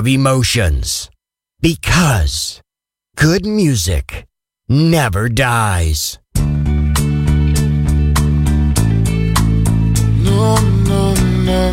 Of emotions. Because good music never dies. No, no, no,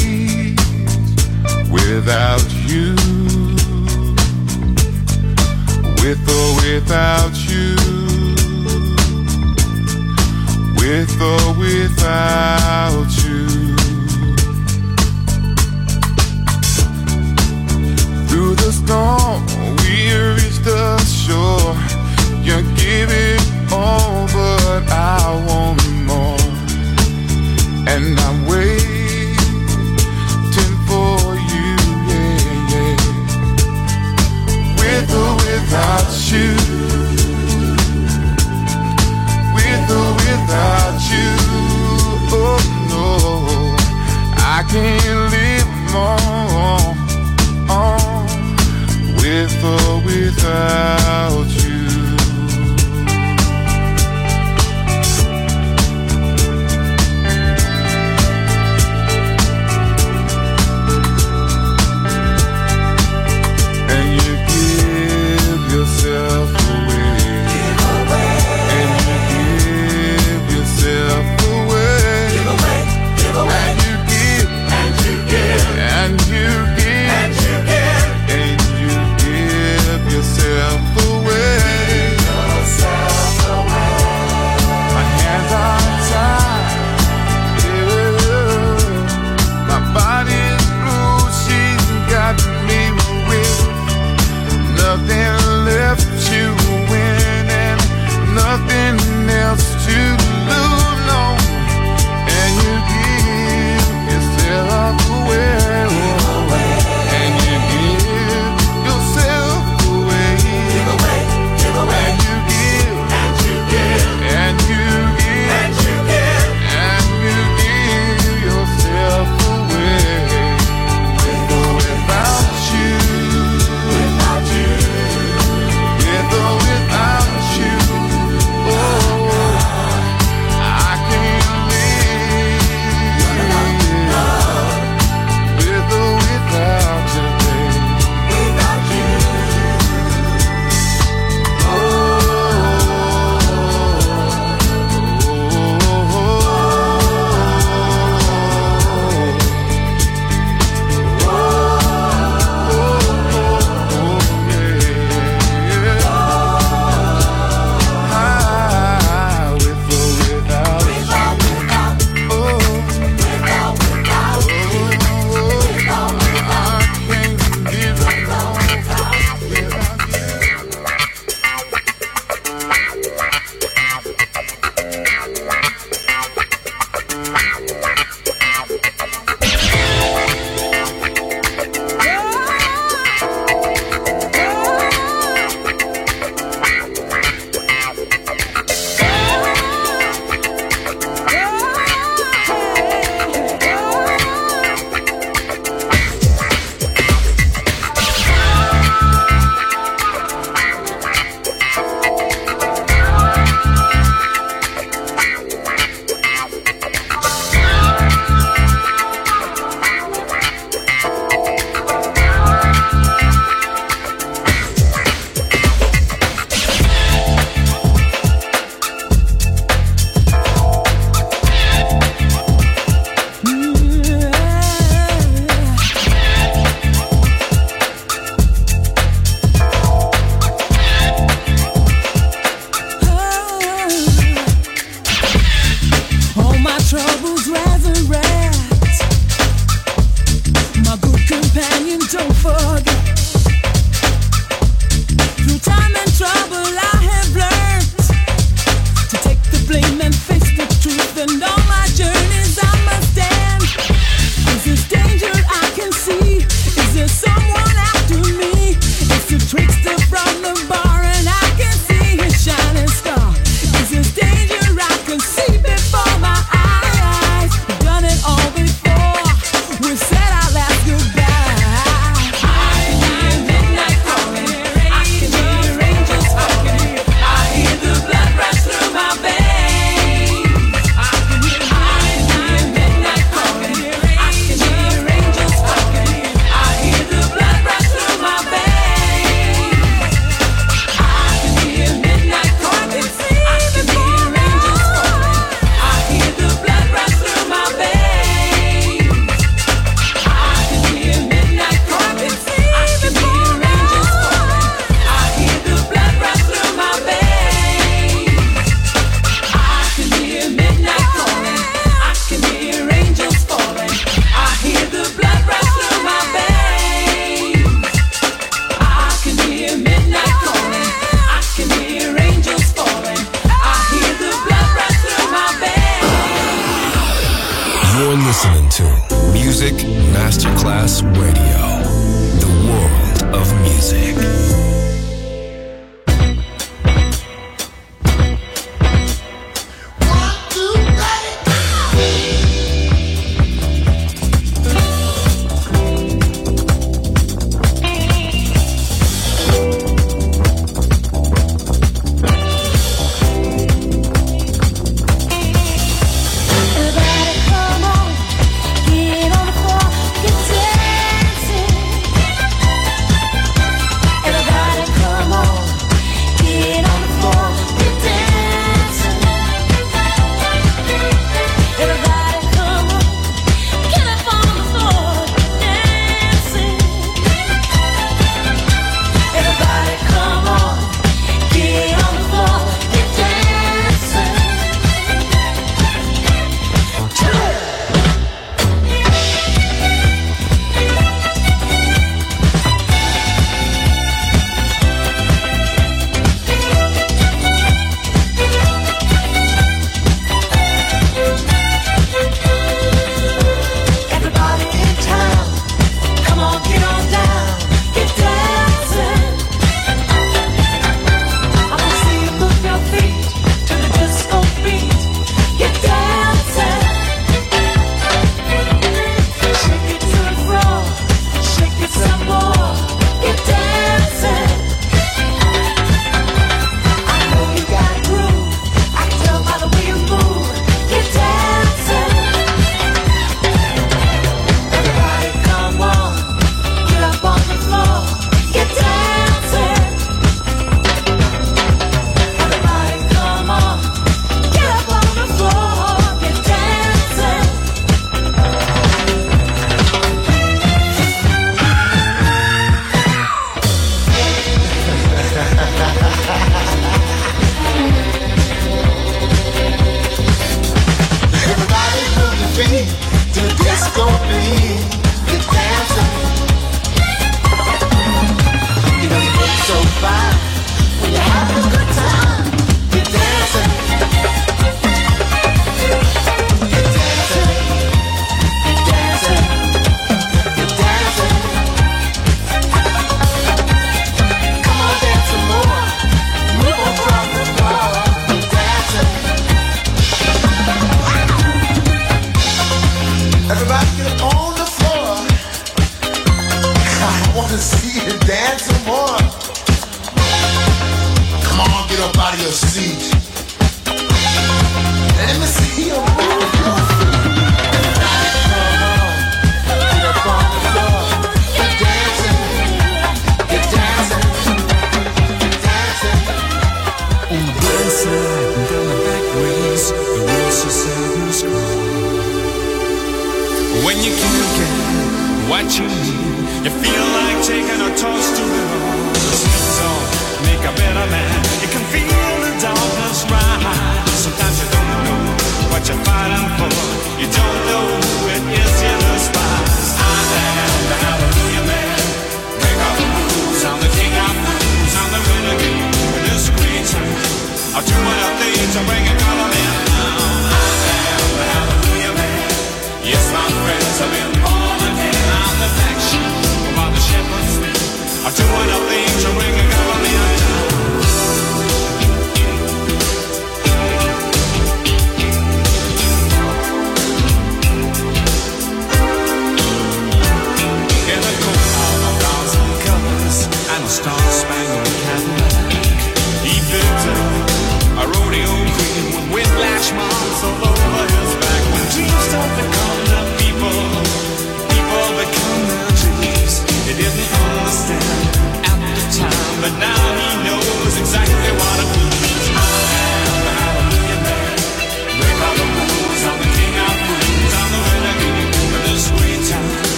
without you. With or without you. With or without you. Through the storm, we reach the shore. You give it all, but I want more. And I'm without you.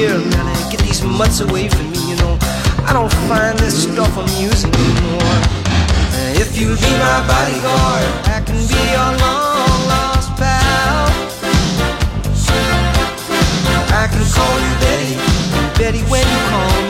Beer Melly, get these mutts away from me, you know. I don't find this stuff amusing anymore. If you'll be my bodyguard, I can be your long lost pal. I can call you Betty, Betty when you call me,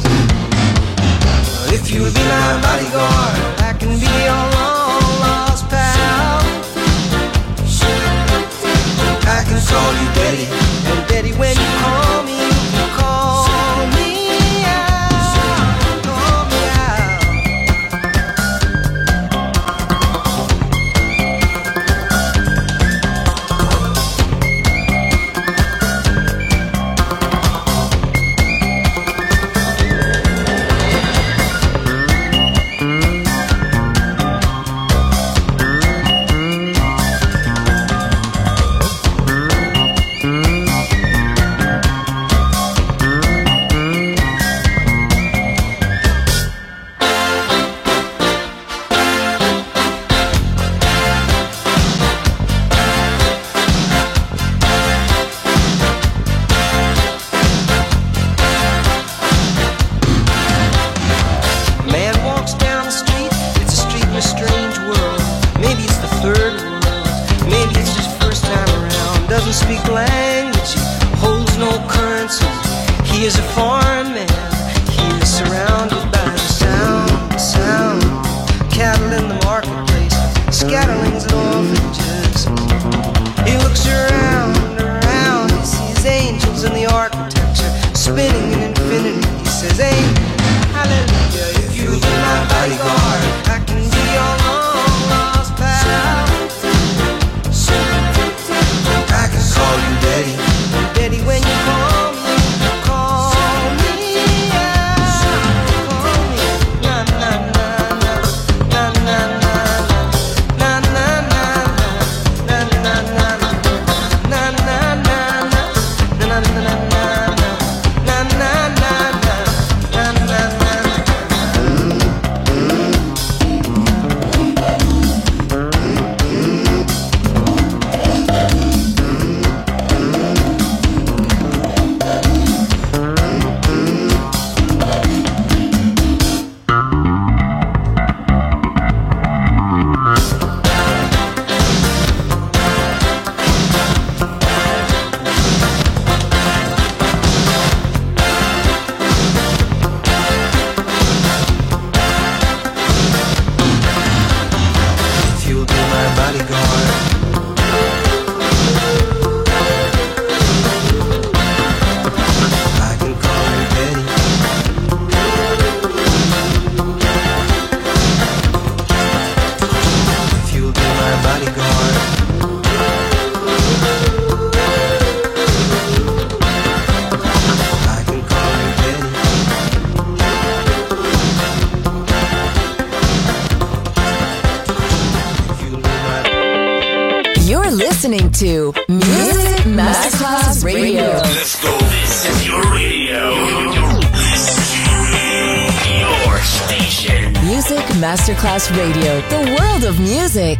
If you'll be my bodyguard, I can be your long lost pal. I can call you Betty, speak language, he holds no currency. He is a foreign man, he is surrounded listening to Music Masterclass Radio. Let's go. This is your radio. Your station. Music Masterclass Radio, the world of music.